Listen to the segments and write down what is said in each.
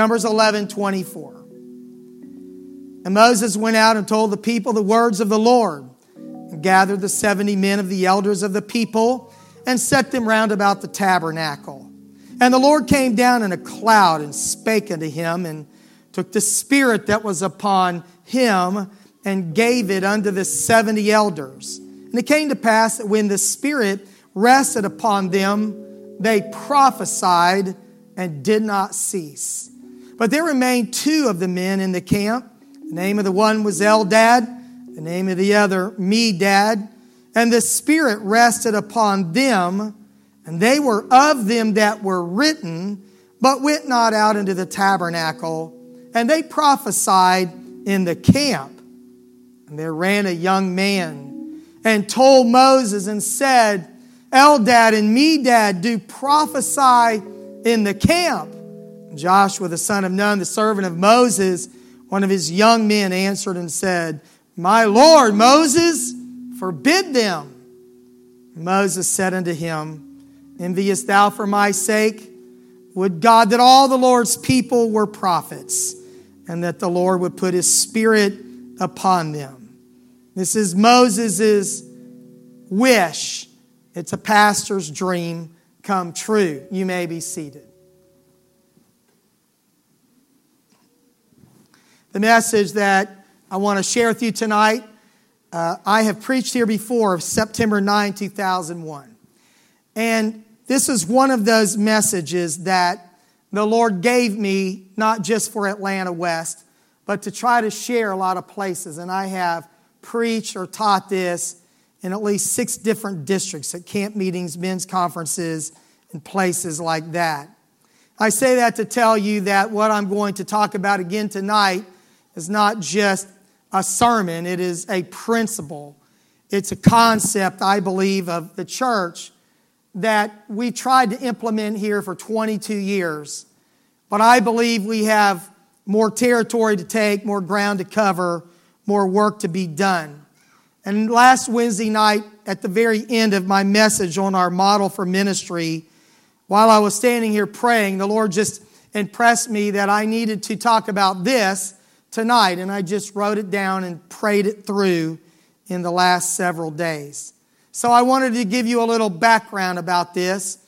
Numbers 11 24. And Moses went out and told the people the words of the Lord, and gathered the 70 men of the elders of the people, and set them round about the tabernacle. And the Lord came down in a cloud and spake unto him, and took the spirit that was upon him, and gave it unto the 70 elders. And it came to pass that when the spirit rested upon them, they prophesied and did not cease. But there remained two of the men in the camp the name of the one was Eldad, the name of the other Medad. And the Spirit rested upon them, and they were of them that were written, but went not out into the tabernacle. And they prophesied in the camp. And there ran a young man and told Moses and said, Eldad and Medad do prophesy in the camp. Joshua, the son of Nun, the servant of Moses, one of his young men answered and said, My Lord, Moses, forbid them. Moses said unto him, Enviest thou for my sake? Would God that all the Lord's people were prophets, and that the Lord would put his spirit upon them. This is Moses' wish. It's a pastor's dream come true. You may be seated. The message that I want to share with you tonight. Uh, I have preached here before, September 9, 2001. And this is one of those messages that the Lord gave me, not just for Atlanta West, but to try to share a lot of places. And I have preached or taught this in at least six different districts at camp meetings, men's conferences, and places like that. I say that to tell you that what I'm going to talk about again tonight is not just a sermon, it is a principle. It's a concept, I believe, of the church that we tried to implement here for 22 years. But I believe we have more territory to take, more ground to cover, more work to be done. And last Wednesday night, at the very end of my message on our model for ministry, while I was standing here praying, the Lord just impressed me that I needed to talk about this tonight, and I just wrote it down and prayed it through in the last several days. So I wanted to give you a little background about this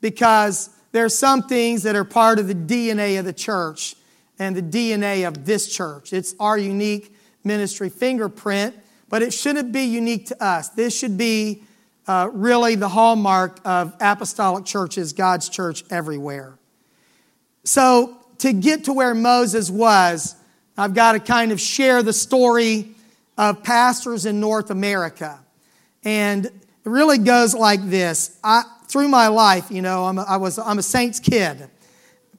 because there are some things that are part of the DNA of the church and the DNA of this church. It's our unique ministry fingerprint, but it shouldn't be unique to us. This should be uh, really the hallmark of apostolic churches, God's church everywhere. So to get to where Moses was, I've got to kind of share the story of pastors in North America. And it really goes like this. I, through my life, you know, I'm a, I was, I'm a saint's kid.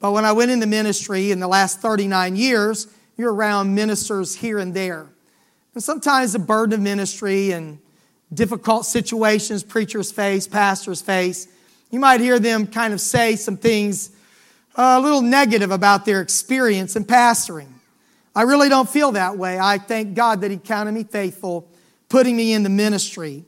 But when I went into ministry in the last 39 years, you're around ministers here and there. And sometimes the burden of ministry and difficult situations preachers face, pastors face, you might hear them kind of say some things uh, a little negative about their experience in pastoring. I really don't feel that way. I thank God that He counted me faithful, putting me in the ministry.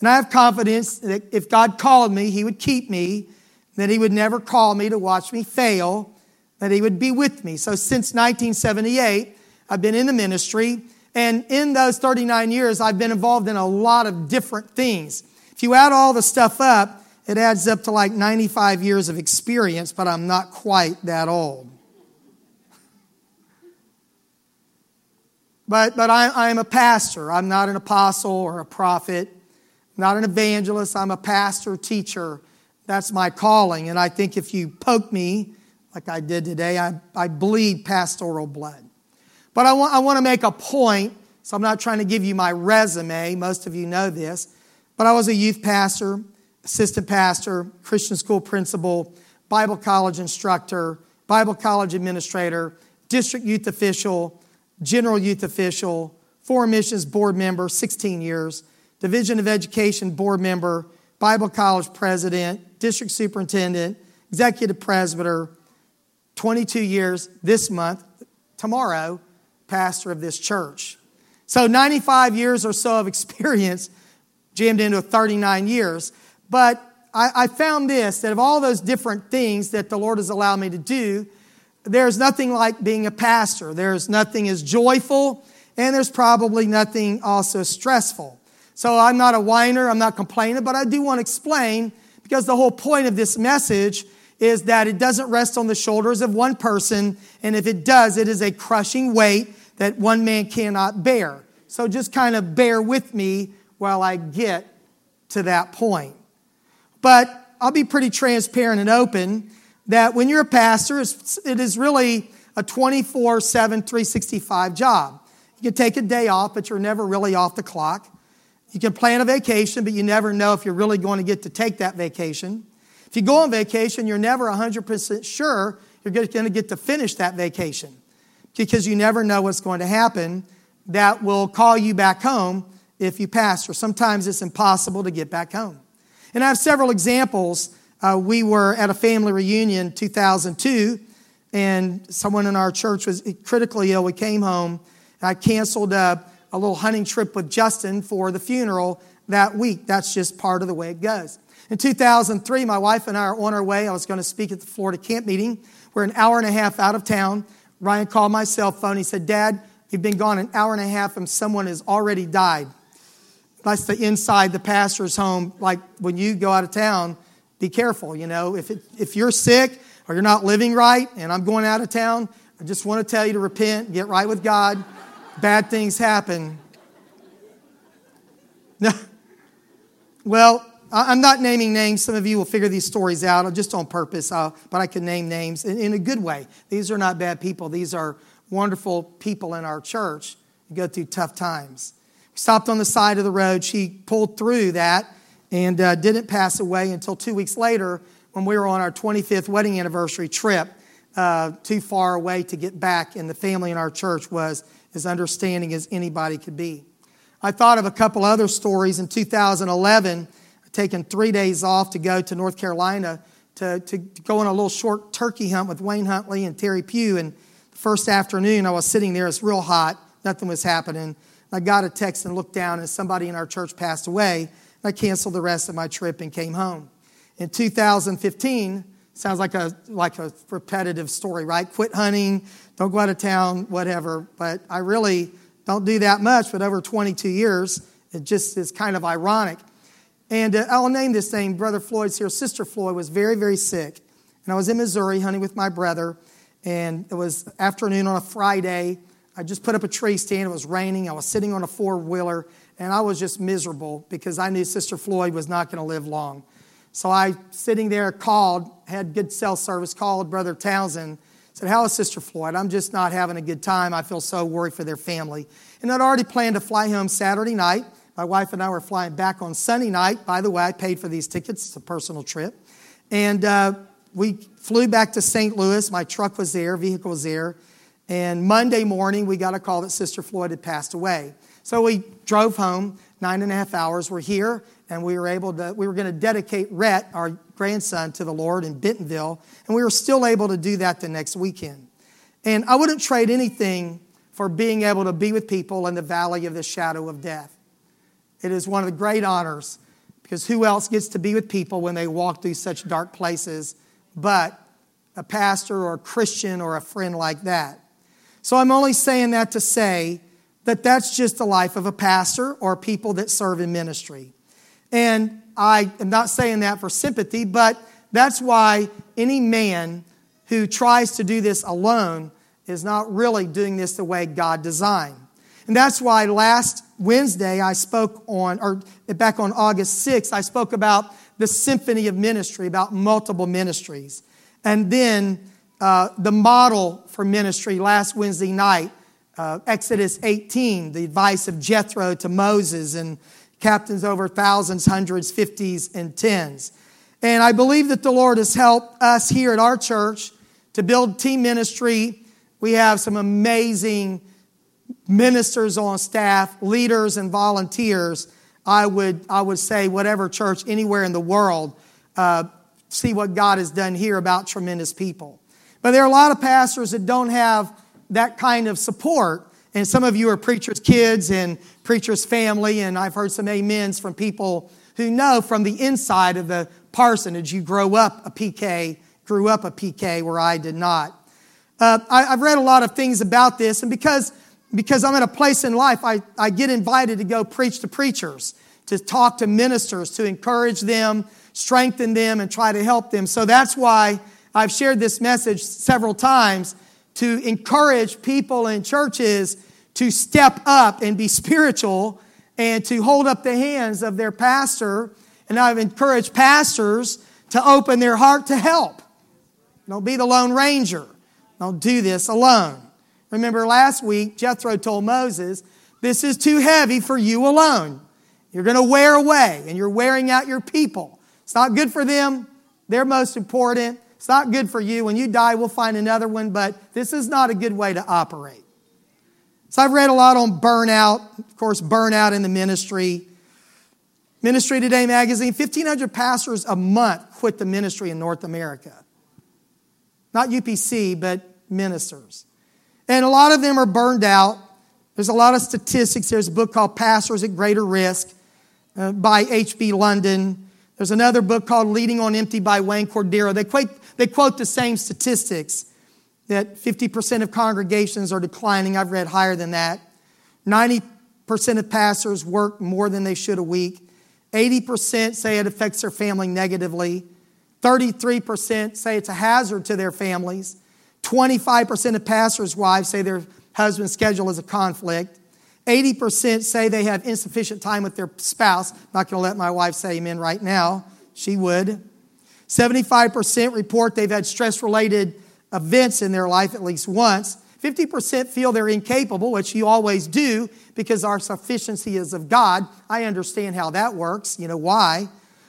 And I have confidence that if God called me, He would keep me, that He would never call me to watch me fail, that He would be with me. So since 1978, I've been in the ministry. And in those 39 years, I've been involved in a lot of different things. If you add all the stuff up, it adds up to like 95 years of experience, but I'm not quite that old. But, but I, I am a pastor. I'm not an apostle or a prophet, not an evangelist. I'm a pastor, teacher. That's my calling. And I think if you poke me, like I did today, I, I bleed pastoral blood. But I want, I want to make a point, so I'm not trying to give you my resume. Most of you know this. But I was a youth pastor, assistant pastor, Christian school principal, Bible college instructor, Bible college administrator, district youth official, general youth official, foreign missions board member, 16 years, Division of Education board member, Bible college president, district superintendent, executive presbyter, 22 years this month, tomorrow, pastor of this church. So 95 years or so of experience jammed into 39 years. But I, I found this that of all those different things that the Lord has allowed me to do, there's nothing like being a pastor. There's nothing as joyful, and there's probably nothing also stressful. So I'm not a whiner, I'm not complaining, but I do want to explain because the whole point of this message is that it doesn't rest on the shoulders of one person, and if it does, it is a crushing weight that one man cannot bear. So just kind of bear with me while I get to that point. But I'll be pretty transparent and open that when you're a pastor, it is really a 24 7, 365 job. You can take a day off, but you're never really off the clock. You can plan a vacation, but you never know if you're really going to get to take that vacation. If you go on vacation, you're never 100% sure you're going to get to finish that vacation because you never know what's going to happen that will call you back home if you pastor. Sometimes it's impossible to get back home. And I have several examples. Uh, we were at a family reunion 2002, and someone in our church was critically ill. We came home. I canceled a, a little hunting trip with Justin for the funeral that week. That's just part of the way it goes. In 2003, my wife and I are on our way. I was going to speak at the Florida camp meeting. We're an hour and a half out of town. Ryan called my cell phone. He said, Dad, you've been gone an hour and a half and someone has already died. That's the inside the pastor's home. Like when you go out of town, be careful. You know, if, it, if you're sick or you're not living right and I'm going out of town, I just want to tell you to repent, get right with God. Bad things happen. Well, I'm not naming names. Some of you will figure these stories out just on purpose, uh, but I can name names in, in, a good way. These are not bad people. These are wonderful people in our church who go through tough times. We stopped on the side of the road. She pulled through that and uh, didn't pass away until two weeks later when we were on our 25th wedding anniversary trip, uh, too far away to get back, and the family in our church was as understanding as anybody could be. I thought of a couple other stories in 2011 taken three days off to go to North Carolina to, to, to, go on a little short turkey hunt with Wayne Huntley and Terry Pugh. And the first afternoon, I was sitting there, it's real hot, nothing was happening. I got a text and looked down, and somebody in our church passed away. I canceled the rest of my trip and came home. In 2015, sounds like a, like a repetitive story, right? Quit hunting, don't go out of town, whatever. But I really don't do that much, but over 22 years, it just is kind of ironic. And uh, I'll name this name. Brother Floyd's here. Sister Floyd was very, very sick. And I was in Missouri hunting with my brother. And it was afternoon on a Friday. I just put up a tree stand. It was raining. I was sitting on a four wheeler. And I was just miserable because I knew Sister Floyd was not going to live long. So I, sitting there, called, had good cell service, called Brother Townsend, said, How is Sister Floyd? I'm just not having a good time. I feel so worried for their family. And I'd already planned to fly home Saturday night. My wife and I were flying back on Sunday night. By the way, I paid for these tickets. It's a personal trip. And uh, we flew back to St. Louis. My truck was there, vehicle was there. And Monday morning, we got a call that Sister Floyd had passed away. So we drove home, nine and a half hours. We're here, and we were able to, we were going to dedicate Rhett, our grandson, to the Lord in Bentonville. And we were still able to do that the next weekend. And I wouldn't trade anything for being able to be with people in the valley of the shadow of death. It is one of the great honors because who else gets to be with people when they walk through such dark places but a pastor or a Christian or a friend like that? So I'm only saying that to say that that's just the life of a pastor or people that serve in ministry. And I am not saying that for sympathy, but that's why any man who tries to do this alone is not really doing this the way God designed. And that's why last Wednesday I spoke on, or back on August 6th, I spoke about the symphony of ministry, about multiple ministries. And then uh, the model for ministry last Wednesday night, uh, Exodus 18, the advice of Jethro to Moses and captains over thousands, hundreds, fifties, and tens. And I believe that the Lord has helped us here at our church to build team ministry. We have some amazing ministers on staff, leaders, and volunteers, I would, I would say, whatever church anywhere in the world, uh, see what God has done here about tremendous people. But there are a lot of pastors that don't have that kind of support. And some of you are preachers' kids and preachers' family, and I've heard some amens from people who know from the inside of the parsonage you grow up a PK, grew up a PK where I did not. Uh, I, have read a lot of things about this, and because, because I'm at a place in life, I, I get invited to go preach to preachers, to talk to ministers, to encourage them, strengthen them, and try to help them. So that's why I've shared this message several times to encourage people in churches to step up and be spiritual and to hold up the hands of their pastor. And I've encouraged pastors to open their heart to help. Don't be the Lone Ranger. Don't do this alone. Remember last week, Jethro told Moses, This is too heavy for you alone. You're going to wear away and you're wearing out your people. It's not good for them. They're most important. It's not good for you. When you die, we'll find another one, but this is not a good way to operate. So I've read a lot on burnout, of course, burnout in the ministry. Ministry Today magazine 1,500 pastors a month quit the ministry in North America. Not UPC, but ministers. And a lot of them are burned out. There's a lot of statistics. There's a book called Pastors at Greater Risk uh, by H.B. London. There's another book called Leading on Empty by Wayne Cordeiro. They quote, they quote the same statistics that 50% of congregations are declining. I've read higher than that. 90% of pastors work more than they should a week. 80% say it affects their family negatively. 33% say it's a hazard to their families. 25% of pastors' wives say their husband's schedule is a conflict. 80% say they have insufficient time with their spouse. I'm Not going to let my wife say amen right now. She would. 75% report they've had stress related events in their life at least once. 50% feel they're incapable, which you always do because our sufficiency is of God. I understand how that works. You know why?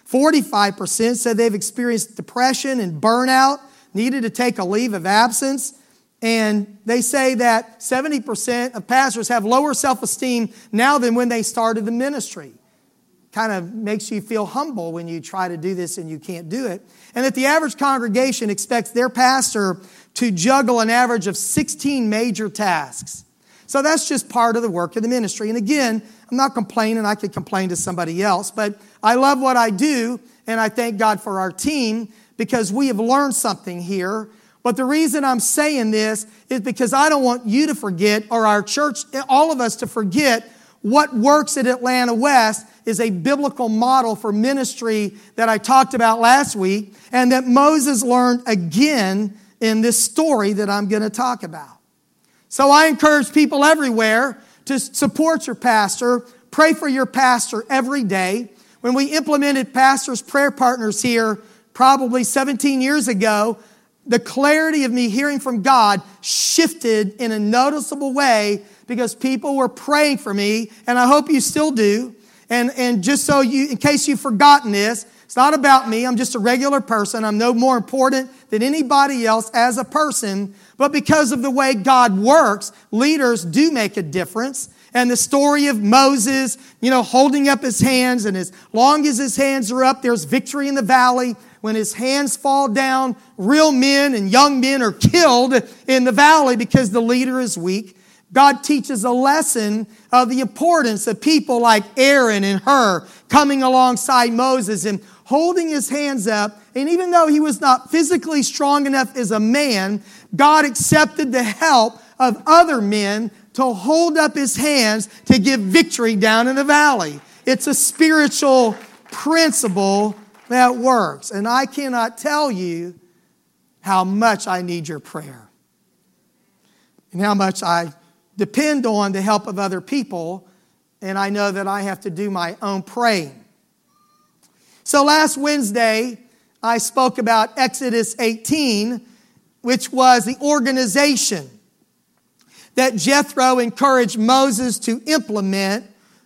45% said they've experienced depression and burnout, needed to take a leave of absence. And they say that 70% of pastors have lower self esteem now than when they started the ministry. Kind of makes you feel humble when you try to do this and you can't do it. And that the average congregation expects their pastor to juggle an average of 16 major tasks. So that's just part of the work of the ministry. And again, I'm not complaining, I could complain to somebody else, but I love what I do, and I thank God for our team because we have learned something here. But the reason I'm saying this is because I don't want you to forget, or our church, all of us to forget, what works at Atlanta West is a biblical model for ministry that I talked about last week, and that Moses learned again in this story that I'm going to talk about. So I encourage people everywhere to support your pastor, pray for your pastor every day. When we implemented pastors' prayer partners here probably 17 years ago, the clarity of me hearing from God shifted in a noticeable way because people were praying for me, and I hope you still do. And, and just so you, in case you've forgotten this, it's not about me. I'm just a regular person. I'm no more important than anybody else as a person. But because of the way God works, leaders do make a difference. And the story of Moses, you know, holding up his hands, and as long as his hands are up, there's victory in the valley. When his hands fall down, real men and young men are killed in the valley because the leader is weak. God teaches a lesson of the importance of people like Aaron and Hur coming alongside Moses and holding his hands up. And even though he was not physically strong enough as a man, God accepted the help of other men to hold up his hands to give victory down in the valley. It's a spiritual principle that works. And I cannot tell you how much I need your prayer and how much I depend on the help of other people. And I know that I have to do my own praying. So last Wednesday, I spoke about Exodus 18, which was the organization that Jethro encouraged Moses to implement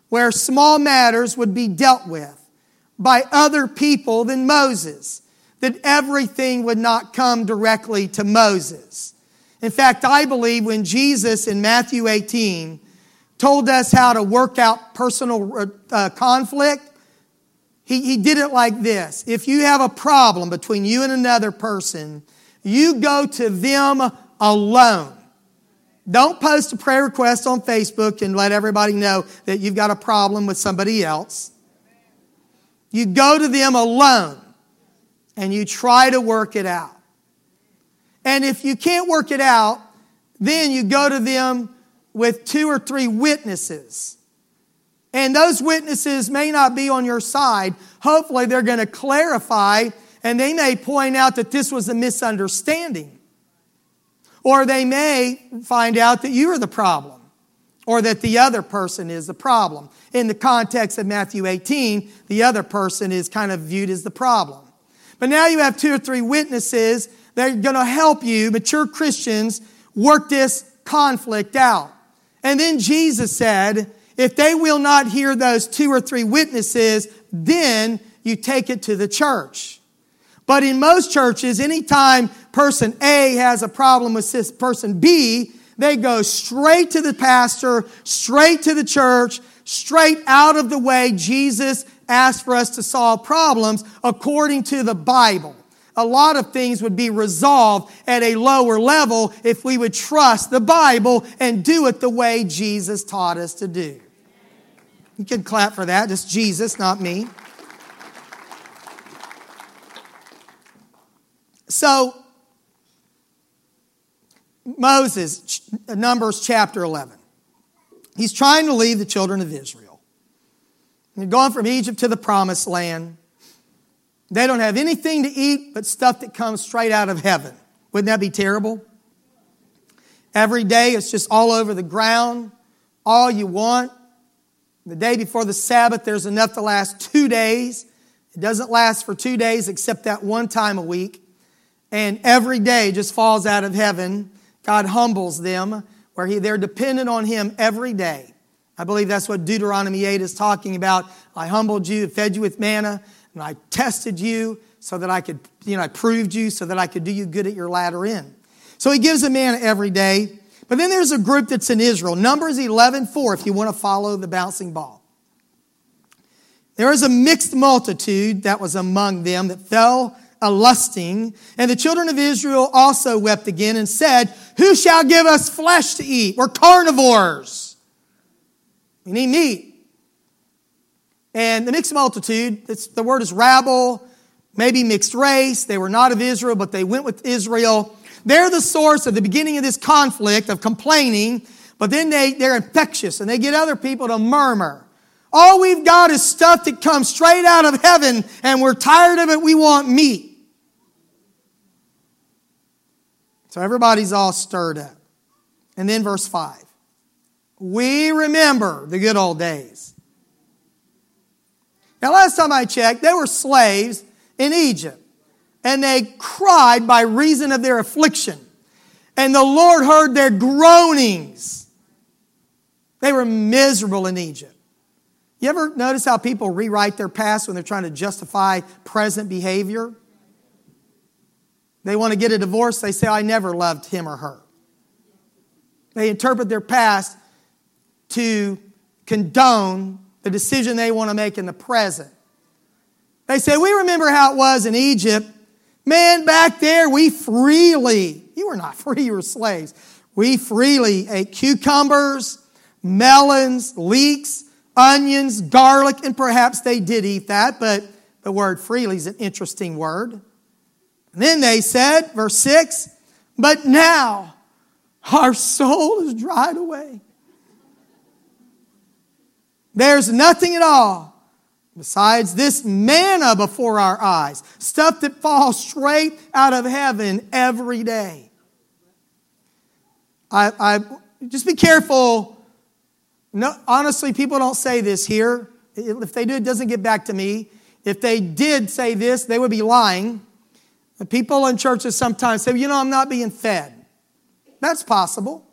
where small matters would be dealt with by other people than Moses, that everything would not come directly to Moses. In fact, I believe when Jesus in Matthew 18 told us how to work out personal uh, conflict, he, he did it like this. If you have a problem between you and another person, you go to them alone. Don't post a prayer request on Facebook and let everybody know that you've got a problem with somebody else. You go to them alone and you try to work it out. And if you can't work it out, then you go to them with two or three witnesses. And those witnesses may not be on your side. Hopefully, they're going to clarify and they may point out that this was a misunderstanding. Or they may find out that you are the problem or that the other person is the problem. In the context of Matthew 18, the other person is kind of viewed as the problem. But now you have two or three witnesses that are going to help you, mature Christians, work this conflict out. And then Jesus said, if they will not hear those two or three witnesses, then you take it to the church. But in most churches, anytime person A has a problem with person B, they go straight to the pastor, straight to the church, straight out of the way Jesus asked for us to solve problems according to the Bible. A lot of things would be resolved at a lower level if we would trust the Bible and do it the way Jesus taught us to do. You can clap for that. Just Jesus, not me. So, Moses, Numbers chapter 11. He's trying to lead the children of Israel. They're going from Egypt to the promised land. They don't have anything to eat but stuff that comes straight out of heaven. Wouldn't that be terrible? Every day it's just all over the ground, all you want. The day before the Sabbath, there's enough to last two days. It doesn't last for two days except that one time a week. And every day just falls out of heaven. God humbles them where he, they're dependent on Him every day. I believe that's what Deuteronomy 8 is talking about. I humbled you, fed you with manna, and I tested you so that I could, you know, I proved you so that I could do you good at your latter end. So he gives a manna every day. But then there's a group that's in Israel. Numbers 11, 4, if you want to follow the bouncing ball. There is a mixed multitude that was among them that fell a lusting. And the children of Israel also wept again and said, Who shall give us flesh to eat? We're carnivores. We need meat. And the mixed multitude, the word is rabble, maybe mixed race. They were not of Israel, but they went with Israel. They're the source of the beginning of this conflict of complaining, but then they, they're infectious and they get other people to murmur. All we've got is stuff that comes straight out of heaven and we're tired of it. We want meat. So everybody's all stirred up. And then verse 5. We remember the good old days now, last time I checked, they were slaves in Egypt, and they cried by reason of their affliction. And the Lord heard their groanings. They were miserable in Egypt. You ever notice how people rewrite their past when they're trying to justify present behavior? They want to get a divorce, they say, I never loved him or her. They interpret their past to condone the decision they want to make in the present. They say, We remember how it was in Egypt. Man, back there, we freely, you were not free, you were slaves. We freely ate cucumbers, melons, leeks, onions, garlic, and perhaps they did eat that, but the word freely is an interesting word. And then they said, verse 6, but now our soul is dried away. There's nothing at all besides this manna before our eyes, stuff that falls straight out of heaven every day. I, I just be careful. No, honestly, people don't say this here. If they do, it doesn't get back to me. If they did say this, they would be lying. The people in churches sometimes say, you know, I'm not being fed. That's possible.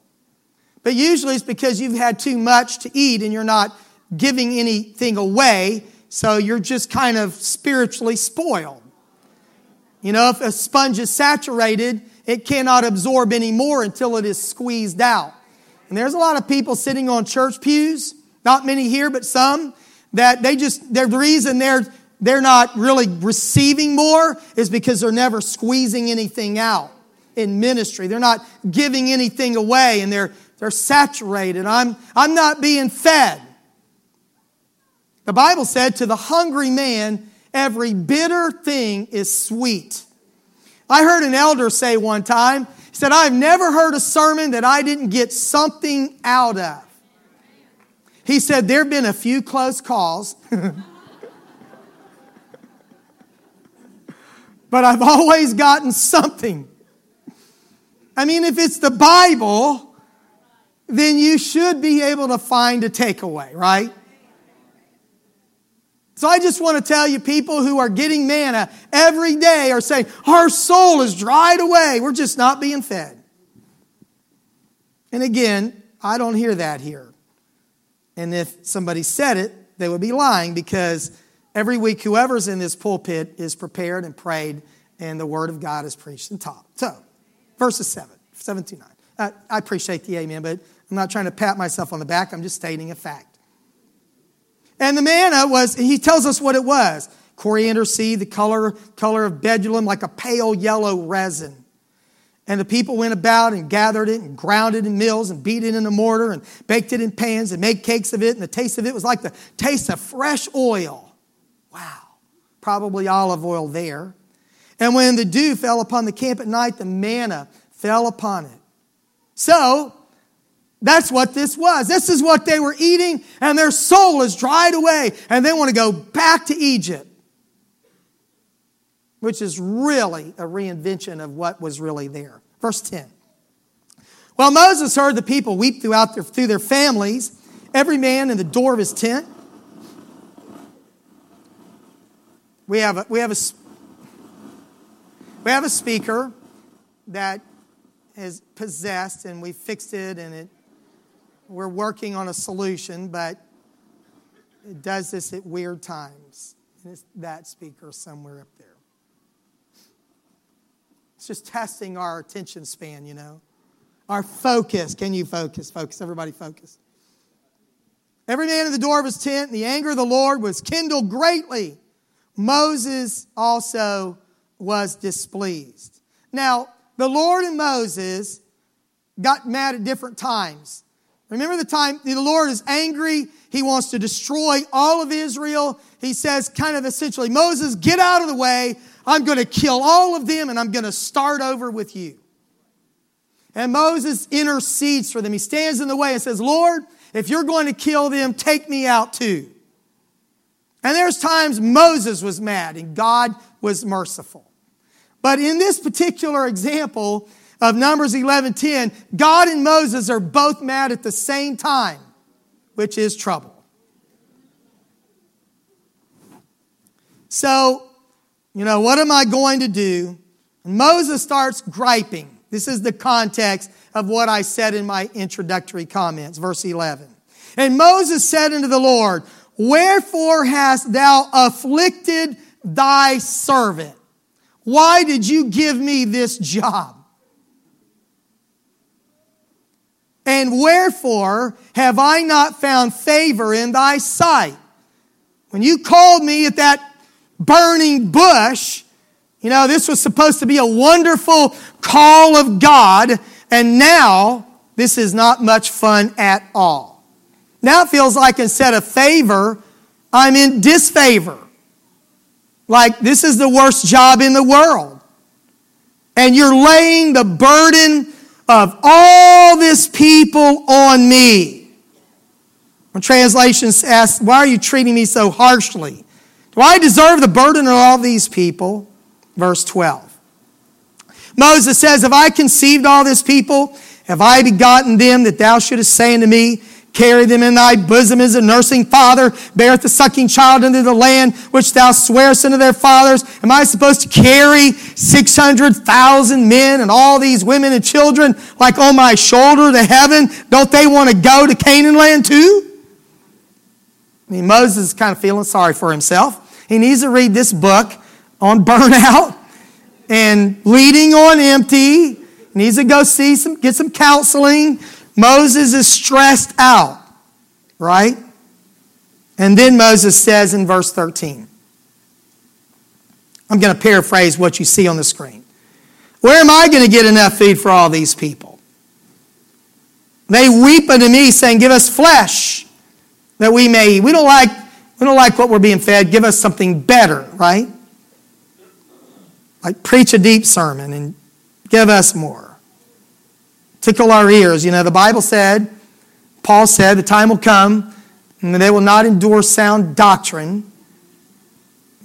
But usually it's because you've had too much to eat and you're not giving anything away, so you're just kind of spiritually spoiled. You know, if a sponge is saturated, it cannot absorb any more until it is squeezed out. And there's a lot of people sitting on church pews, not many here, but some, that they just, the reason they're, they're not really receiving more is because they're never squeezing anything out in ministry. They're not giving anything away and they're, they're saturated. I'm, I'm not being fed. The Bible said, To the hungry man, every bitter thing is sweet. I heard an elder say one time, he said, I've never heard a sermon that I didn't get something out of. He said, There have been a few close calls, but I've always gotten something. I mean, if it's the Bible, then you should be able to find a takeaway, right? So I just want to tell you, people who are getting manna every day are saying, Our soul is dried away. We're just not being fed. And again, I don't hear that here. And if somebody said it, they would be lying because every week whoever's in this pulpit is prepared and prayed and the word of God is preached and taught. So, verses 7, 7 to 9. Uh, I appreciate the amen, but I'm not trying to pat myself on the back. I'm just stating a fact. And the manna was, he tells us what it was coriander seed, the color, color of bdellium, like a pale yellow resin. And the people went about and gathered it and ground it in mills and beat it in a mortar and baked it in pans and made cakes of it. And the taste of it was like the taste of fresh oil. Wow. Probably olive oil there. And when the dew fell upon the camp at night, the manna fell upon it. So, that's what this was. This is what they were eating, and their soul is dried away, and they want to go back to Egypt which is really a reinvention of what was really there. Verse 10. Well, Moses heard the people weep throughout their, through their families, every man in the door of his tent. We have a, we have a, we have a speaker that is possessed, and we fixed it, and it, we're working on a solution, but it does this at weird times. And it's that speaker somewhere up there. It's just testing our attention span, you know. Our focus. Can you focus? Focus. Everybody focus. Every man in the door of his tent, and the anger of the Lord was kindled greatly. Moses also was displeased. Now, the Lord and Moses got mad at different times. Remember the time the Lord is angry. He wants to destroy all of Israel. He says, kind of essentially, Moses, get out of the way. I'm going to kill all of them and I'm going to start over with you. And Moses intercedes for them. He stands in the way and says, Lord, if you're going to kill them, take me out too. And there's times Moses was mad and God was merciful. But in this particular example of Numbers 11:10, God and Moses are both mad at the same time, which is trouble. So you know, what am I going to do? And Moses starts griping. This is the context of what I said in my introductory comments, verse 11. And Moses said unto the Lord, Wherefore hast thou afflicted thy servant? Why did you give me this job? And wherefore have I not found favor in thy sight? When you called me at that burning bush. You know, this was supposed to be a wonderful call of God, and now this is not much fun at all. Now it feels like instead of favor, I'm in disfavor. Like this is the worst job in the world. And you're laying the burden of all this people on me. When translations ask, Why are you treating me so harshly? Do I deserve the burden of all these people? Verse 12. Moses says, Have I conceived all this people? Have I begotten them that thou shouldest say unto me, Carry them in thy bosom as a nursing father beareth the sucking child into the land which thou swearest unto their fathers. Am I supposed to carry 600,000 men and all these women and children like on my shoulder to heaven? Don't they want to go to Canaan land too? I mean, Moses is kind of feeling sorry for himself. He needs to read this book on burnout and leading on empty. He needs to go see some, get some counseling. Moses is stressed out, right? And then Moses says in verse 13, I'm going to paraphrase what you see on the screen. Where am I going to get enough food for all these people? They weep unto me, saying, Give us flesh that we may eat. We don't like we don't like what we're being fed. Give us something better, right? like preach a deep sermon and give us more. Tickle our ears. You know, the Bible said, Paul said, the time will come and they will not endure sound doctrine,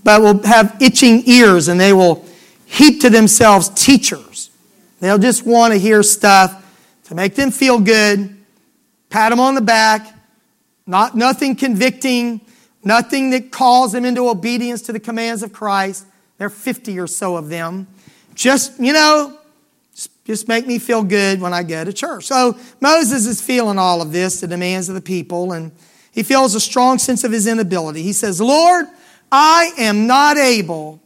but will have itching ears and they will heap to themselves teachers. They'll just want to hear stuff to make them feel good, pat them on the back, not, nothing convicting, nothing that calls them into obedience to the commands of Christ. There are 50 or so of them. Just, you know, just make me feel good when I go to church. So Moses is feeling all of this, the demands of the people, and he feels a strong sense of his inability. He says, Lord, I am not able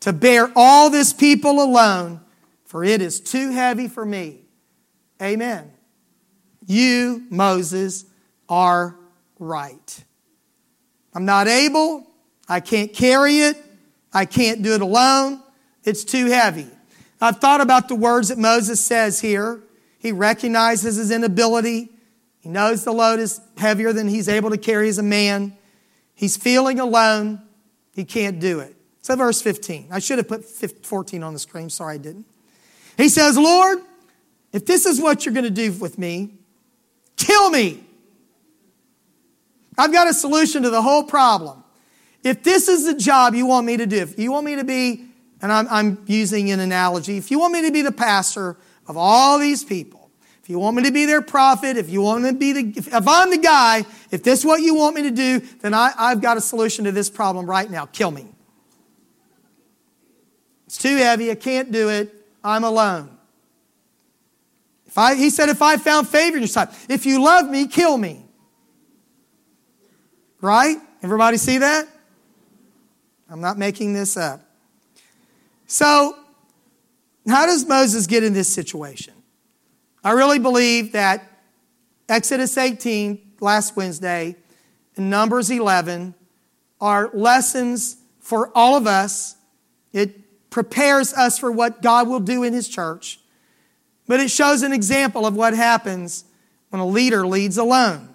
to bear all this people alone, for it is too heavy for me. Amen. You, Moses, are right. I'm not able. I can't carry it. I can't do it alone. It's too heavy. I've thought about the words that Moses says here. He recognizes his inability. He knows the load is heavier than he's able to carry as a man. He's feeling alone. He can't do it. So, verse 15. I should have put 14 on the screen. Sorry I didn't. He says, Lord, if this is what you're going to do with me, kill me. I've got a solution to the whole problem. If this is the job you want me to do, if you want me to be, and I'm, I'm using an analogy, if you want me to be the pastor of all these people, if you want me to be their prophet, if you want me to be the, if, if I'm the guy, if this is what you want me to do, then I, I've got a solution to this problem right now. Kill me. It's too heavy. I can't do it. I'm alone. If I, he said, if I found favor in your sight, if you love me, kill me. Right? Everybody see that? I'm not making this up. So, how does Moses get in this situation? I really believe that Exodus 18, last Wednesday, and Numbers 11 are lessons for all of us. It prepares us for what God will do in His church, but it shows an example of what happens when a leader leads alone.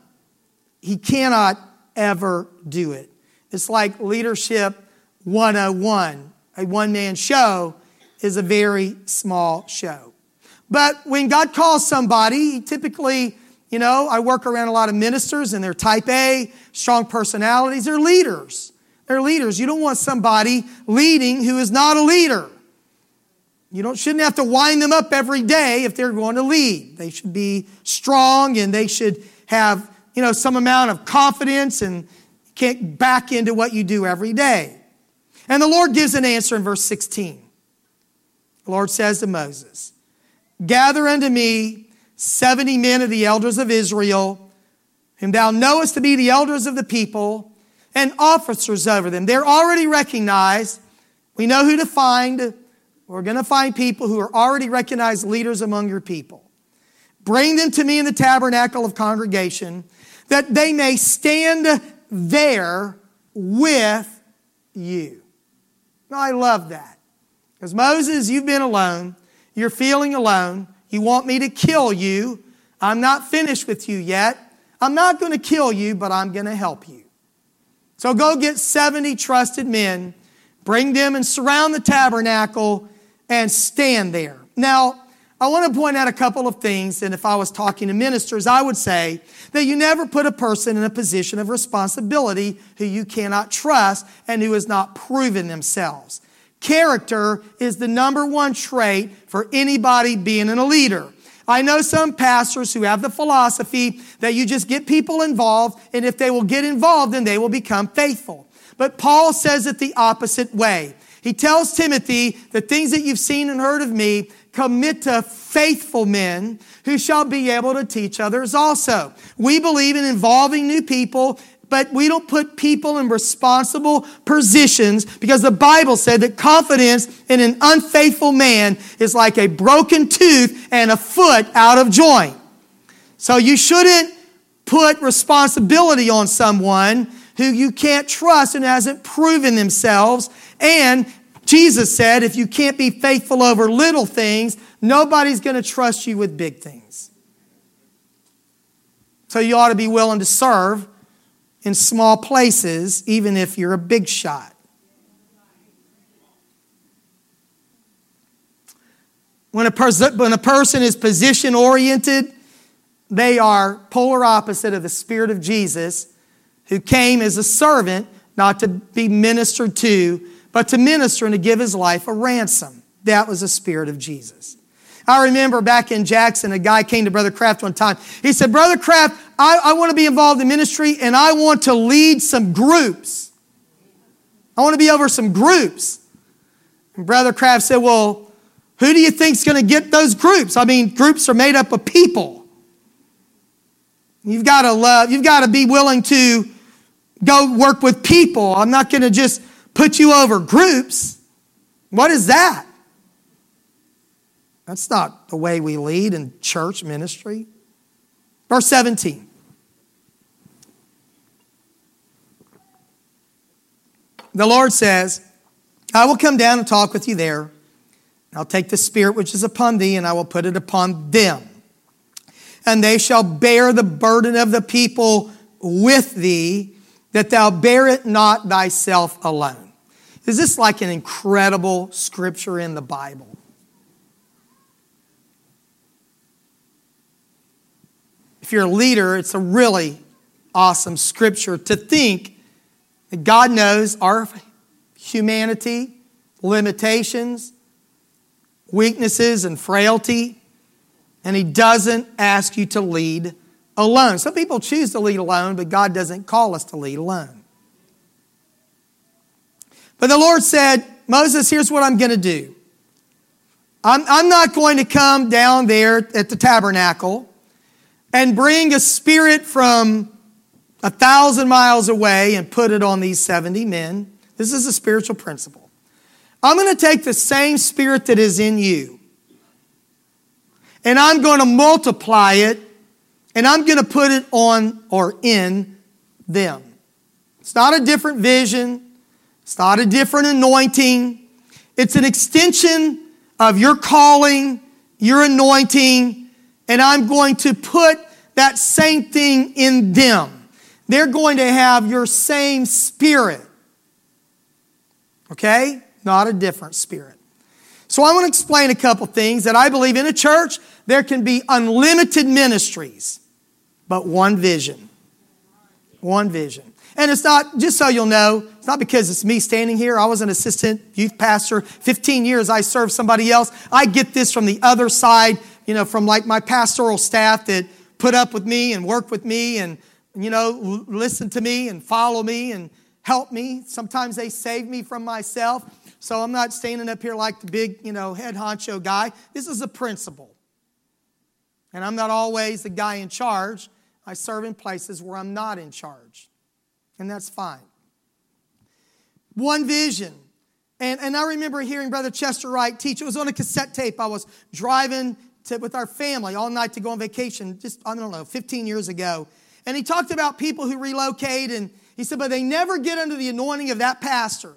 He cannot ever do it. It's like Leadership 101. A one man show is a very small show. But when God calls somebody, typically, you know, I work around a lot of ministers and they're type A, strong personalities, they're leaders. They're leaders. You don't want somebody leading who is not a leader. You don't, shouldn't have to wind them up every day if they're going to lead. They should be strong and they should have you know, some amount of confidence and can't back into what you do every day. And the Lord gives an answer in verse 16. The Lord says to Moses, Gather unto me 70 men of the elders of Israel, whom thou knowest to be the elders of the people, and officers over them. They're already recognized. We know who to find. We're going to find people who are already recognized leaders among your people. Bring them to me in the tabernacle of congregation that they may stand there with you. I love that. Because Moses, you've been alone. You're feeling alone. You want me to kill you. I'm not finished with you yet. I'm not going to kill you, but I'm going to help you. So go get 70 trusted men, bring them and surround the tabernacle and stand there. Now, I want to point out a couple of things, and if I was talking to ministers, I would say that you never put a person in a position of responsibility who you cannot trust and who has not proven themselves. Character is the number one trait for anybody being a leader. I know some pastors who have the philosophy that you just get people involved, and if they will get involved, then they will become faithful. But Paul says it the opposite way. He tells Timothy, the things that you've seen and heard of me, commit to faithful men who shall be able to teach others also. We believe in involving new people but we don't put people in responsible positions because the Bible said that confidence in an unfaithful man is like a broken tooth and a foot out of joint. So you shouldn't put responsibility on someone who you can't trust and hasn't proven themselves and Jesus said, if you can't be faithful over little things, nobody's going to trust you with big things. So you ought to be willing to serve in small places, even if you're a big shot. When a, pers- when a person is position oriented, they are polar opposite of the Spirit of Jesus, who came as a servant, not to be ministered to, but to minister and to give his life a ransom. That was the Spirit of Jesus. I remember back in Jackson, a guy came to Brother Kraft one time. He said, Brother Kraft, I, I want to be involved in ministry and I want to lead some groups. I want to be over some groups. And Brother Kraft said, Well, who do you think's going to get those groups? I mean, groups are made up of people. You've got to love, you've got to be willing to go work with people. I'm not going to just put you over groups. What is that? That's not the way we lead in church ministry. Verse 17. The Lord says, I will come down and talk with you there. I'll take the Spirit which is upon thee, and I will put it upon them. And they shall bear the burden of the people with thee, that thou bear it not thyself alone. Is this like an incredible scripture in the Bible? if you're a leader, it's a really awesome scripture to think that God knows our humanity, limitations, weaknesses, and frailty, and He doesn't ask you to lead alone. Some people choose to lead alone, but God doesn't call us to lead alone. But the Lord said, Moses, here's what I'm going to do. I'm, I'm not going to come down there at the tabernacle and bring a spirit from a thousand miles away and put it on these 70 men. This is a spiritual principle. I'm going to take the same spirit that is in you and I'm going to multiply it and I'm going to put it on or in them. It's not a different vision, it's not a different anointing. It's an extension of your calling, your anointing, and I'm going to put that same thing in them. They're going to have your same spirit. Okay? Not a different spirit. So I want to explain a couple things that I believe in a church there can be unlimited ministries, but one vision. One vision. And it's not, just so you'll know, it's not because it's me standing here. I was an assistant youth pastor. 15 years I served somebody else. I get this from the other side you know, from like my pastoral staff that put up with me and work with me and, you know, listen to me and follow me and help me. Sometimes they save me from myself. So I'm not standing up here like the big, you know, head honcho guy. This is a principle. And I'm not always the guy in charge. I serve in places where I'm not in charge. And that's fine. One vision. And, and I remember hearing Brother Chester Wright teach. It was on a cassette tape. I was driving to, with our family all night to go on vacation, just, I don't know, 15 years ago. And he talked about people who relocate, and he said, but they never get under the anointing of that pastor.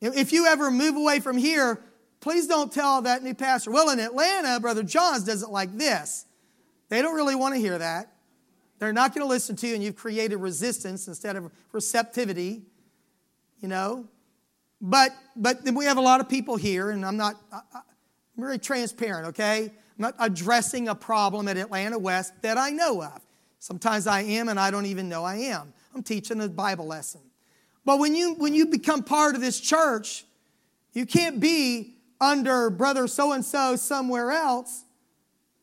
If you ever move away from here, please don't tell that new pastor, well, in Atlanta, Brother Johns does it like this. They don't really want to hear that. They're not going to listen to you, and you've created resistance instead of receptivity, you know. But but then we have a lot of people here, and I'm not. I, I'm very transparent, okay? I'm not addressing a problem at Atlanta West that I know of. Sometimes I am, and I don't even know I am. I'm teaching a Bible lesson. But when you, when you become part of this church, you can't be under brother so and so somewhere else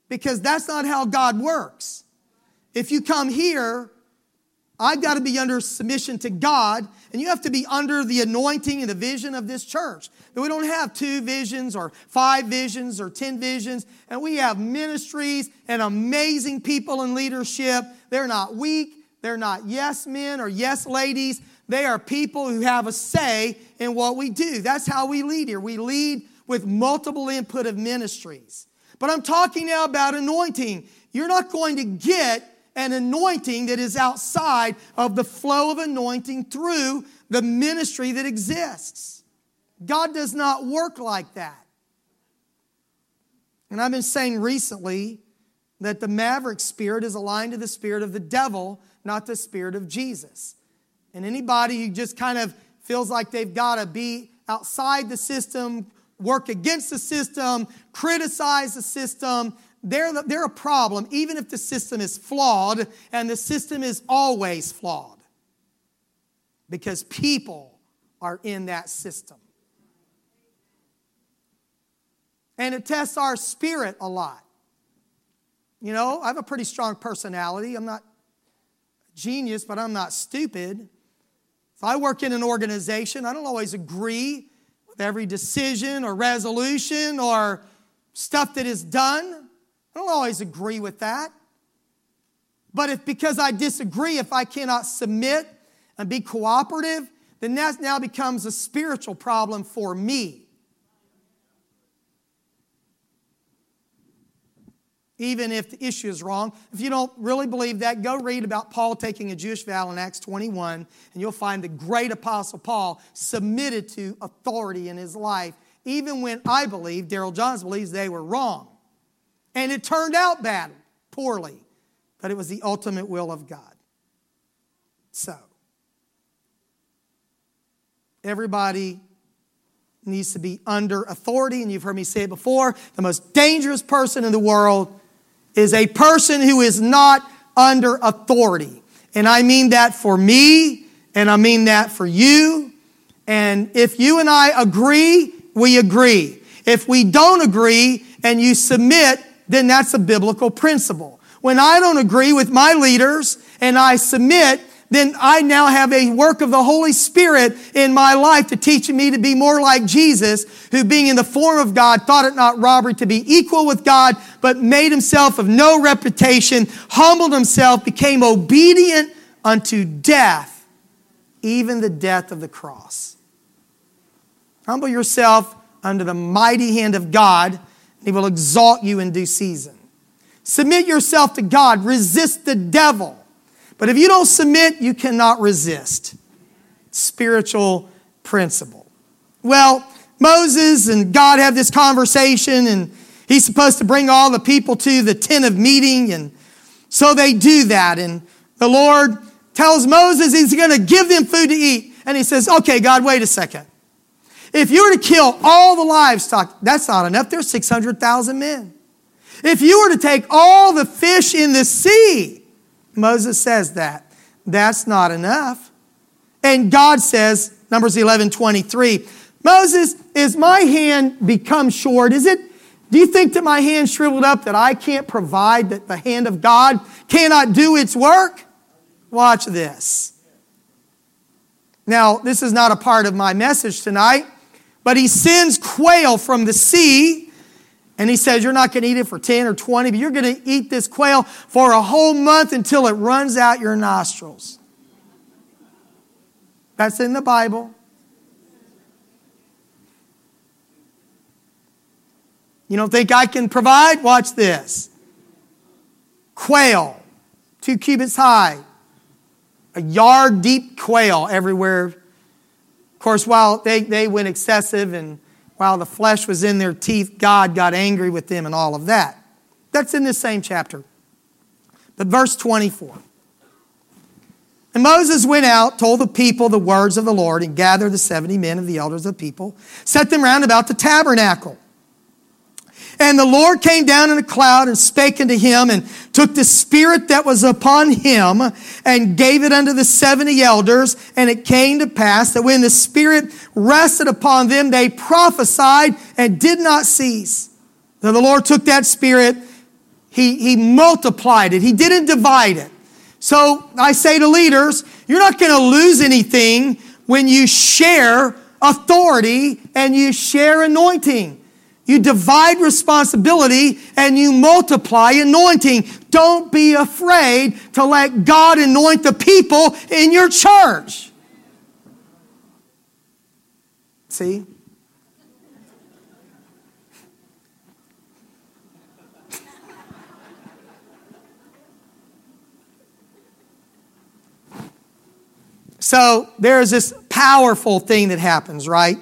because that's not how God works. If you come here, I've got to be under submission to God, and you have to be under the anointing and the vision of this church. That We don't have two visions or five visions or 10 visions, and we have ministries and amazing people in leadership. They're not weak, they're not yes men or yes ladies. They are people who have a say in what we do. That's how we lead here. We lead with multiple input of ministries. But I'm talking now about anointing. You're not going to get an anointing that is outside of the flow of anointing through the ministry that exists. God does not work like that. And I've been saying recently that the maverick spirit is aligned to the spirit of the devil, not the spirit of Jesus. And anybody who just kind of feels like they've got to be outside the system, work against the system, criticize the system, they're, they're a problem, even if the system is flawed, and the system is always flawed because people are in that system. And it tests our spirit a lot. You know, I have a pretty strong personality. I'm not genius, but I'm not stupid. If I work in an organization, I don't always agree with every decision or resolution or stuff that is done. I don't always agree with that. But if because I disagree, if I cannot submit and be cooperative, then that now becomes a spiritual problem for me. even if the issue is wrong. If you don't really believe that, go read about Paul taking a Jewish vow in Acts 21, and you'll find the great apostle Paul submitted to authority in his life, even when I believe, Daryl Johns believes they were wrong. And it turned out bad, poorly, but it was the ultimate will of God. So, everybody needs to be under authority, and you've heard me say it before the most dangerous person in the world is a person who is not under authority. And I mean that for me, and I mean that for you. And if you and I agree, we agree. If we don't agree and you submit, then that's a biblical principle. When I don't agree with my leaders and I submit, then I now have a work of the Holy Spirit in my life to teach me to be more like Jesus, who being in the form of God thought it not robbery to be equal with God, but made himself of no reputation, humbled himself, became obedient unto death, even the death of the cross. Humble yourself under the mighty hand of God, he will exalt you in due season. Submit yourself to God, resist the devil but if you don't submit, you cannot resist. Spiritual principle. Well, Moses and God have this conversation, and he's supposed to bring all the people to the tent of meeting, and so they do that. And the Lord tells Moses he's going to give them food to eat. And he says, Okay, God, wait a second. If you were to kill all the livestock, that's not enough. There's 600,000 men. If you were to take all the fish in the sea, Moses says that. That's not enough. And God says, Numbers 11 23, Moses, is my hand become short? Is it, do you think that my hand shriveled up that I can't provide, that the hand of God cannot do its work? Watch this. Now, this is not a part of my message tonight, but he sends quail from the sea and he says, You're not going to eat it for 10 or 20, but you're going to eat this quail for a whole month until it runs out your nostrils. That's in the Bible. You don't think I can provide? Watch this. Quail, two cubits high, a yard deep quail everywhere. Of course, while they, they went excessive and while the flesh was in their teeth, God got angry with them and all of that. That's in this same chapter. But verse 24. And Moses went out, told the people the words of the Lord, and gathered the 70 men of the elders of the people, set them round about the tabernacle. And the Lord came down in a cloud and spake unto him and took the spirit that was upon him and gave it unto the 70 elders. And it came to pass that when the spirit rested upon them, they prophesied and did not cease. Now the Lord took that spirit, he, he multiplied it. He didn't divide it. So I say to leaders, you're not going to lose anything when you share authority and you share anointing. You divide responsibility and you multiply anointing. Don't be afraid to let God anoint the people in your church. See? So there's this powerful thing that happens, right?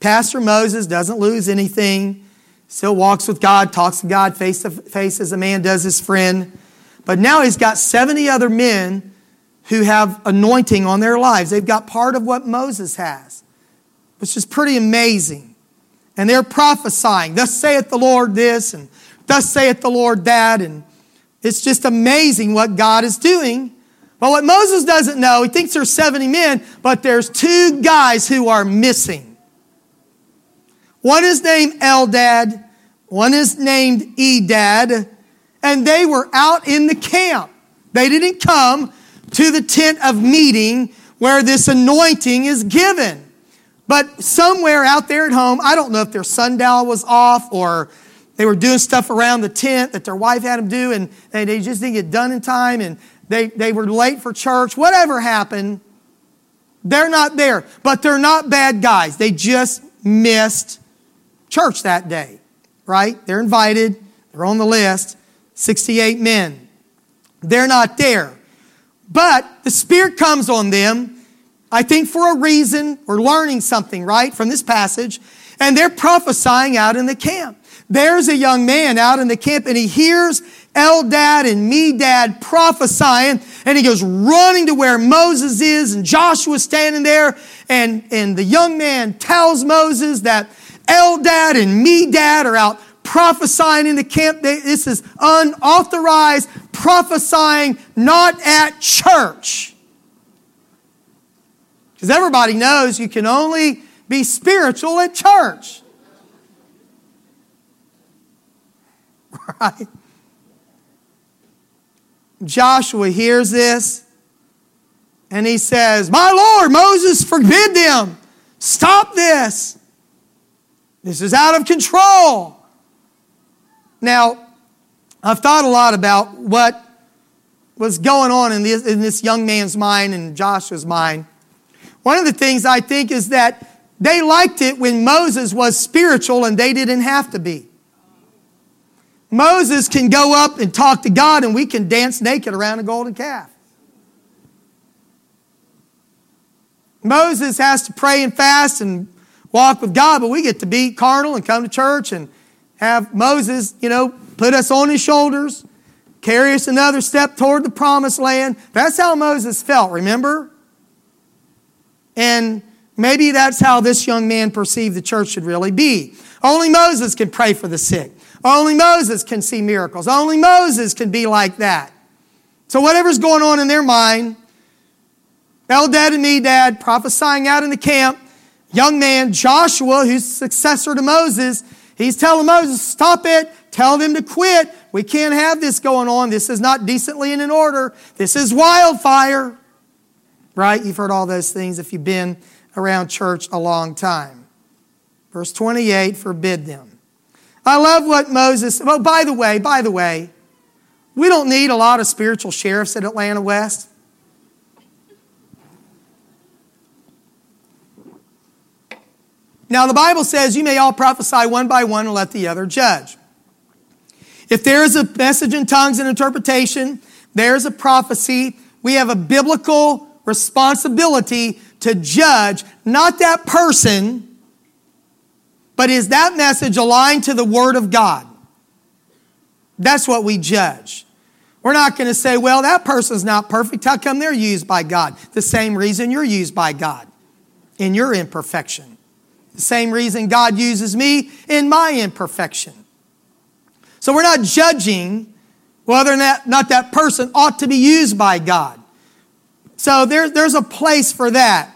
Pastor Moses doesn't lose anything, still walks with God, talks to God face to face as a man does his friend. But now he's got 70 other men who have anointing on their lives. They've got part of what Moses has, which is pretty amazing. and they're prophesying. Thus saith the Lord this, and thus saith the Lord that. And it's just amazing what God is doing. But what Moses doesn't know, he thinks there's 70 men, but there's two guys who are missing. One is named Eldad, one is named Medad, and they were out in the camp. They didn't come to the tent of meeting where this anointing is given. But somewhere out there at home, I don't know if their sundial was off or they were doing stuff around the tent that their wife had them do and they just didn't get done in time and they, they were late for church. Whatever happened, they're not there. But they're not bad guys. They just missed church that day, right? They're invited, they're on the list 68 men. They're not there. But the Spirit comes on them I think for a reason, we're learning something, right, from this passage, and they're prophesying out in the camp. There's a young man out in the camp, and he hears Eldad and Medad prophesying, and he goes running to where Moses is, and Joshua's standing there, and, and the young man tells Moses that Eldad and Medad are out prophesying in the camp. This is unauthorized prophesying, not at church. Because everybody knows you can only be spiritual at church. Right? Joshua hears this and he says, My Lord, Moses, forbid them. Stop this. This is out of control. Now, I've thought a lot about what was going on in this, in this young man's mind and Joshua's mind. One of the things I think is that they liked it when Moses was spiritual and they didn't have to be. Moses can go up and talk to God and we can dance naked around a golden calf. Moses has to pray and fast and walk with God, but we get to be carnal and come to church and have Moses, you know, put us on his shoulders, carry us another step toward the promised land. That's how Moses felt, remember? And maybe that's how this young man perceived the church should really be. Only Moses can pray for the sick. Only Moses can see miracles. Only Moses can be like that. So, whatever's going on in their mind, Eldad and Medad prophesying out in the camp, young man Joshua, who's successor to Moses, he's telling Moses, Stop it, tell them to quit. We can't have this going on. This is not decently and in order. This is wildfire right? You've heard all those things if you've been around church a long time. Verse 28 forbid them. I love what Moses, well, by the way, by the way, we don't need a lot of spiritual sheriffs at Atlanta West. Now, the Bible says you may all prophesy one by one and let the other judge. If there is a message in tongues and interpretation, there's a prophecy. We have a biblical responsibility to judge not that person, but is that message aligned to the Word of God? That's what we judge. We're not going to say, well, that person's not perfect. How come they're used by God? The same reason you're used by God in your imperfection. The same reason God uses me in my imperfection. So we're not judging whether or not, that person ought to be used by God. So there, there's a place for that.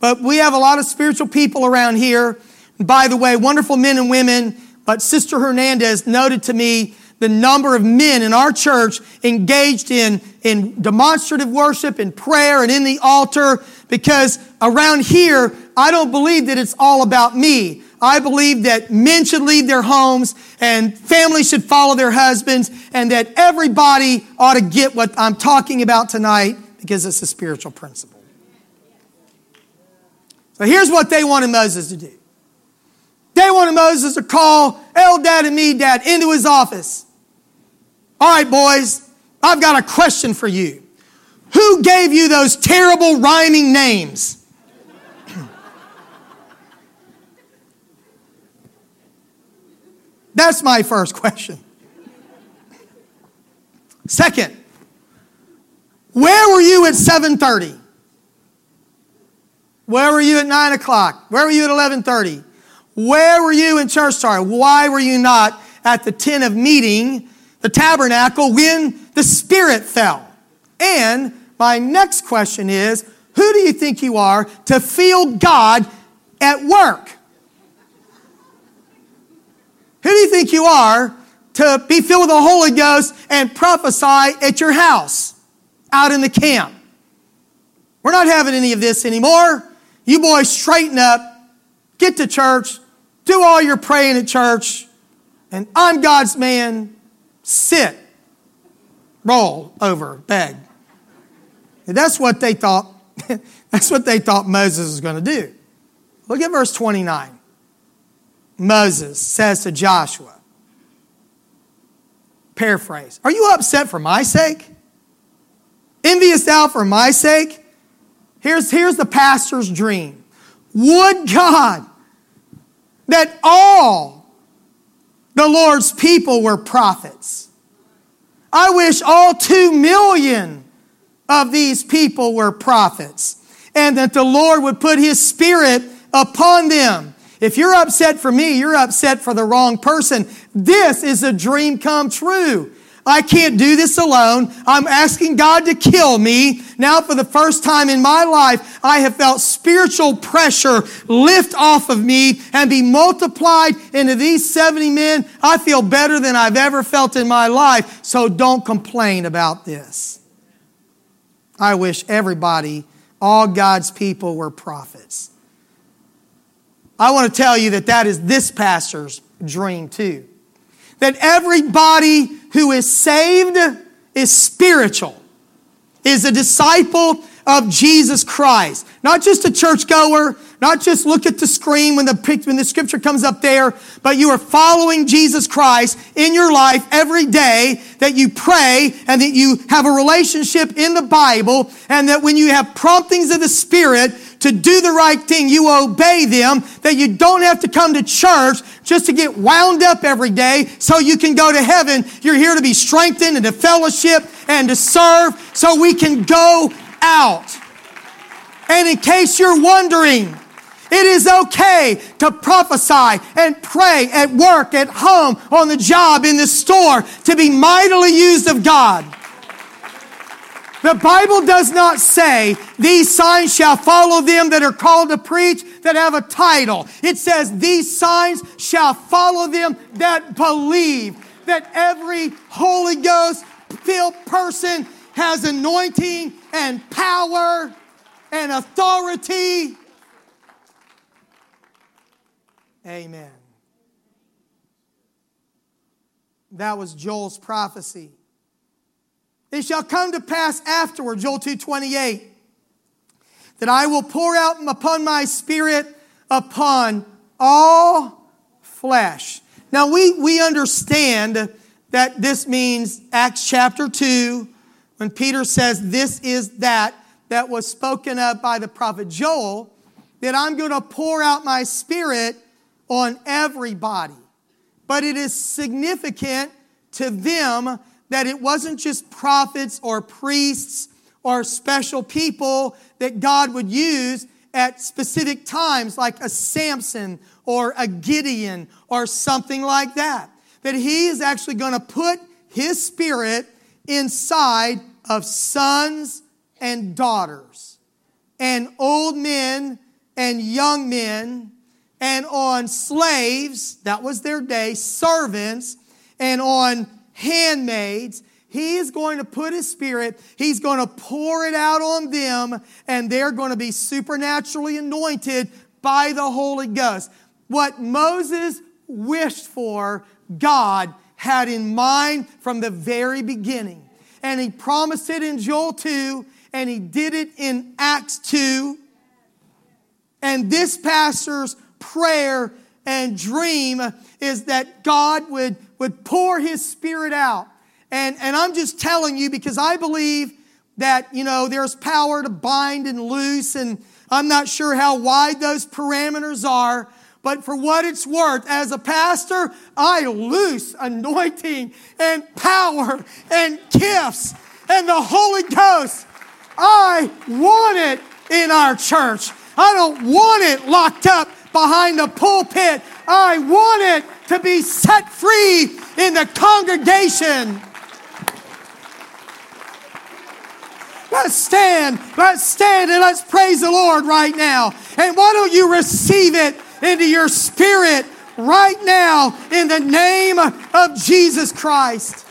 But we have a lot of spiritual people around here. By the way, wonderful men and women. But Sister Hernandez noted to me the number of men in our church engaged in, in demonstrative worship and prayer and in the altar because around here, I don't believe that it's all about me. I believe that men should leave their homes and families should follow their husbands and that everybody ought to get what I'm talking about tonight because it's a spiritual principle. So here's what they wanted Moses to do. They wanted Moses to call Eldad and Medad into his office. All right, boys, I've got a question for you. Who gave you those terrible rhyming names? That's my first question. Second, where were you at 7:30? Where were you at 9 o'clock? Where were you at 11:30? Where were you in church Sorry, Why were you not at the tent of meeting, the tabernacle, when the Spirit fell? And my next question is who do you think you are to feel God at work? Who do you think you are to be filled with the Holy Ghost and prophesy at your house, out in the camp? We're not having any of this anymore. You boys straighten up, get to church, do all your praying at church, and I'm God's man. Sit, roll over, beg. And that's what they thought. that's what they thought Moses was going to do. Look at verse 29. Moses says to Joshua, paraphrase, Are you upset for my sake? Envious thou for my sake? Here's, here's the pastor's dream. Would God that all the Lord's people were prophets. I wish all two million of these people were prophets and that the Lord would put his spirit upon them. If you're upset for me, you're upset for the wrong person. This is a dream come true. I can't do this alone. I'm asking God to kill me. Now, for the first time in my life, I have felt spiritual pressure lift off of me and be multiplied into these 70 men. I feel better than I've ever felt in my life. So don't complain about this. I wish everybody, all God's people, were prophets. I want to tell you that that is this pastor's dream too that everybody who is saved is spiritual, is a disciple of Jesus Christ. Not just a churchgoer, not just look at the screen when the, when the scripture comes up there, but you are following Jesus Christ in your life every day, that you pray and that you have a relationship in the Bible, and that when you have promptings of the Spirit, to do the right thing, you obey them, that you don't have to come to church just to get wound up every day so you can go to heaven. You're here to be strengthened and to fellowship and to serve so we can go out. And in case you're wondering, it is okay to prophesy and pray at work, at home, on the job, in the store, to be mightily used of God. The Bible does not say these signs shall follow them that are called to preach that have a title. It says these signs shall follow them that believe that every Holy Ghost filled person has anointing and power and authority. Amen. That was Joel's prophecy. It shall come to pass afterward, Joel 2:28, that I will pour out upon my spirit upon all flesh. Now we, we understand that this means Acts chapter 2, when Peter says, This is that that was spoken of by the prophet Joel, that I'm going to pour out my spirit on everybody. But it is significant to them that it wasn't just prophets or priests or special people that God would use at specific times, like a Samson or a Gideon or something like that. That he is actually going to put his spirit inside of sons and daughters, and old men and young men, and on slaves, that was their day, servants, and on handmaids. He is going to put his spirit, he's going to pour it out on them, and they're going to be supernaturally anointed by the Holy Ghost. What Moses wished for, God had in mind from the very beginning. And he promised it in Joel 2, and he did it in Acts 2. And this pastor's prayer and dream is that God would would pour his spirit out. And, and I'm just telling you because I believe that, you know, there's power to bind and loose, and I'm not sure how wide those parameters are. But for what it's worth, as a pastor, I loose anointing and power and gifts and the Holy Ghost. I want it in our church. I don't want it locked up behind the pulpit. I want it to be set free in the congregation. Let's stand, let's stand, and let's praise the Lord right now. And why don't you receive it into your spirit right now in the name of Jesus Christ?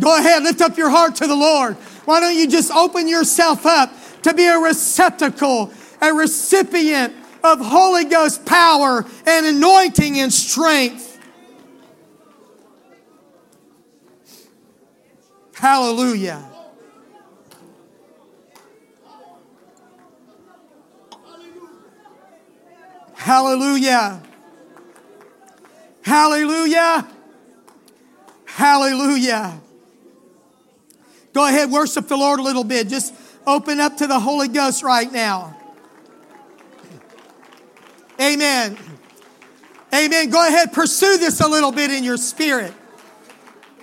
Go ahead, lift up your heart to the Lord. Why don't you just open yourself up to be a receptacle, a recipient of Holy Ghost power and anointing and strength? Hallelujah. Hallelujah. Hallelujah. Hallelujah. Go ahead, worship the Lord a little bit. Just open up to the Holy Ghost right now. Amen. Amen. Go ahead, pursue this a little bit in your spirit.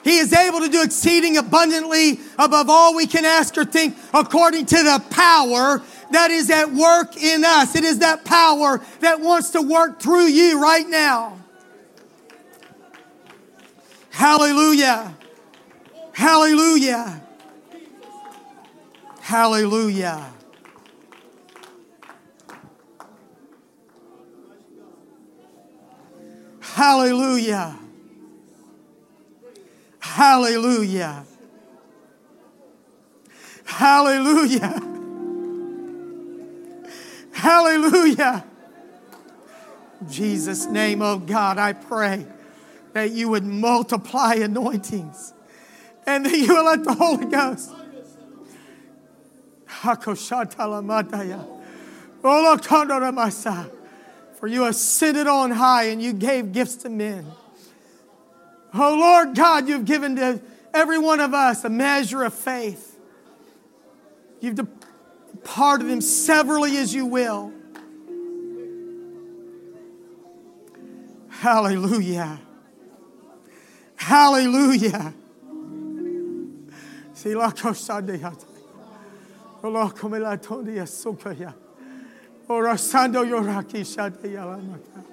He is able to do exceeding abundantly above all we can ask or think according to the power that is at work in us. It is that power that wants to work through you right now. Hallelujah. Hallelujah. Hallelujah. Hallelujah. Hallelujah. Hallelujah. Hallelujah. Jesus' name, oh God, I pray that you would multiply anointings and that you will let the Holy Ghost. For you ascended on high and you gave gifts to men. Oh Lord God, you've given to every one of us a measure of faith. You've departed them severally as you will. Hallelujah. Hallelujah. Orasando yoraki shate yalamaka.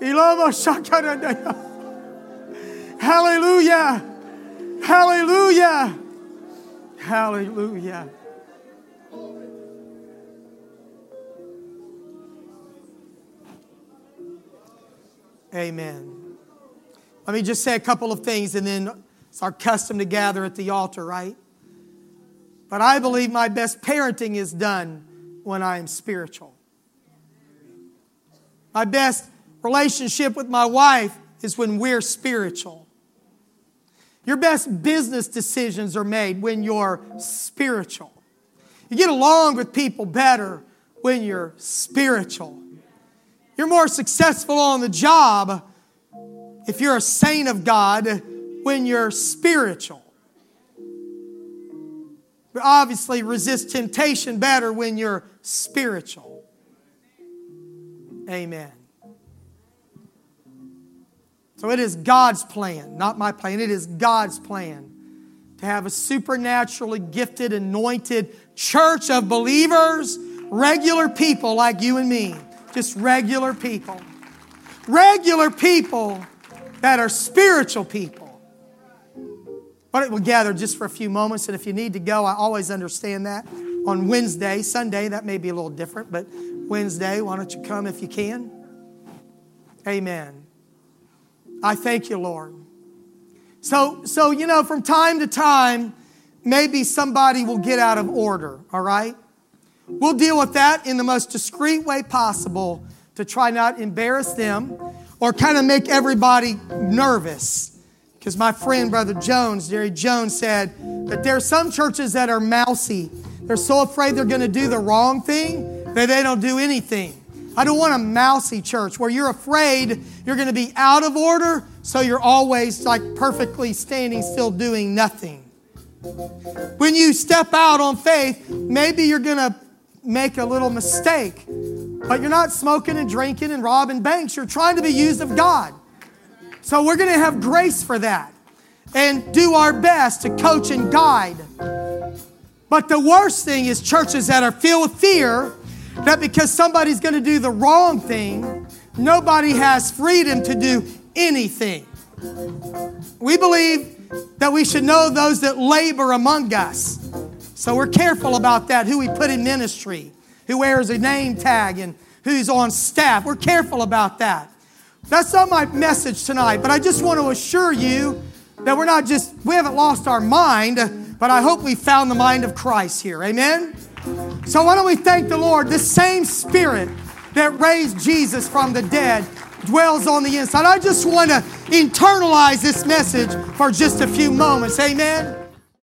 Ilama shakaradaya. Hallelujah. Hallelujah. Hallelujah. Amen. Let me just say a couple of things and then it's our custom to gather at the altar, right? But I believe my best parenting is done when I am spiritual. My best relationship with my wife is when we're spiritual. Your best business decisions are made when you're spiritual. You get along with people better when you're spiritual. You're more successful on the job if you're a saint of God when you're spiritual. You obviously resist temptation better when you're spiritual. Amen. So it is God's plan, not my plan. It is God's plan to have a supernaturally gifted, anointed church of believers, regular people like you and me. Just regular people. Regular people that are spiritual people. But we'll gather just for a few moments, and if you need to go, I always understand that. On Wednesday, Sunday, that may be a little different, but Wednesday, why don't you come if you can? Amen. I thank you, Lord. So, so you know, from time to time, maybe somebody will get out of order, all right? We'll deal with that in the most discreet way possible to try not embarrass them or kind of make everybody nervous. Because my friend, Brother Jones, Jerry Jones, said that there are some churches that are mousy. They're so afraid they're going to do the wrong thing that they don't do anything. I don't want a mousy church where you're afraid you're going to be out of order, so you're always like perfectly standing still doing nothing. When you step out on faith, maybe you're going to make a little mistake, but you're not smoking and drinking and robbing banks. You're trying to be used of God. So we're going to have grace for that and do our best to coach and guide. But the worst thing is churches that are filled with fear, that because somebody's going to do the wrong thing, nobody has freedom to do anything. We believe that we should know those that labor among us. So we're careful about that, who we put in ministry, who wears a name tag, and who's on staff. We're careful about that. That's not my message tonight, but I just want to assure you that we're not just, we haven't lost our mind, but I hope we found the mind of Christ here. Amen? So why don't we thank the Lord? The same Spirit that raised Jesus from the dead dwells on the inside. I just want to internalize this message for just a few moments. Amen.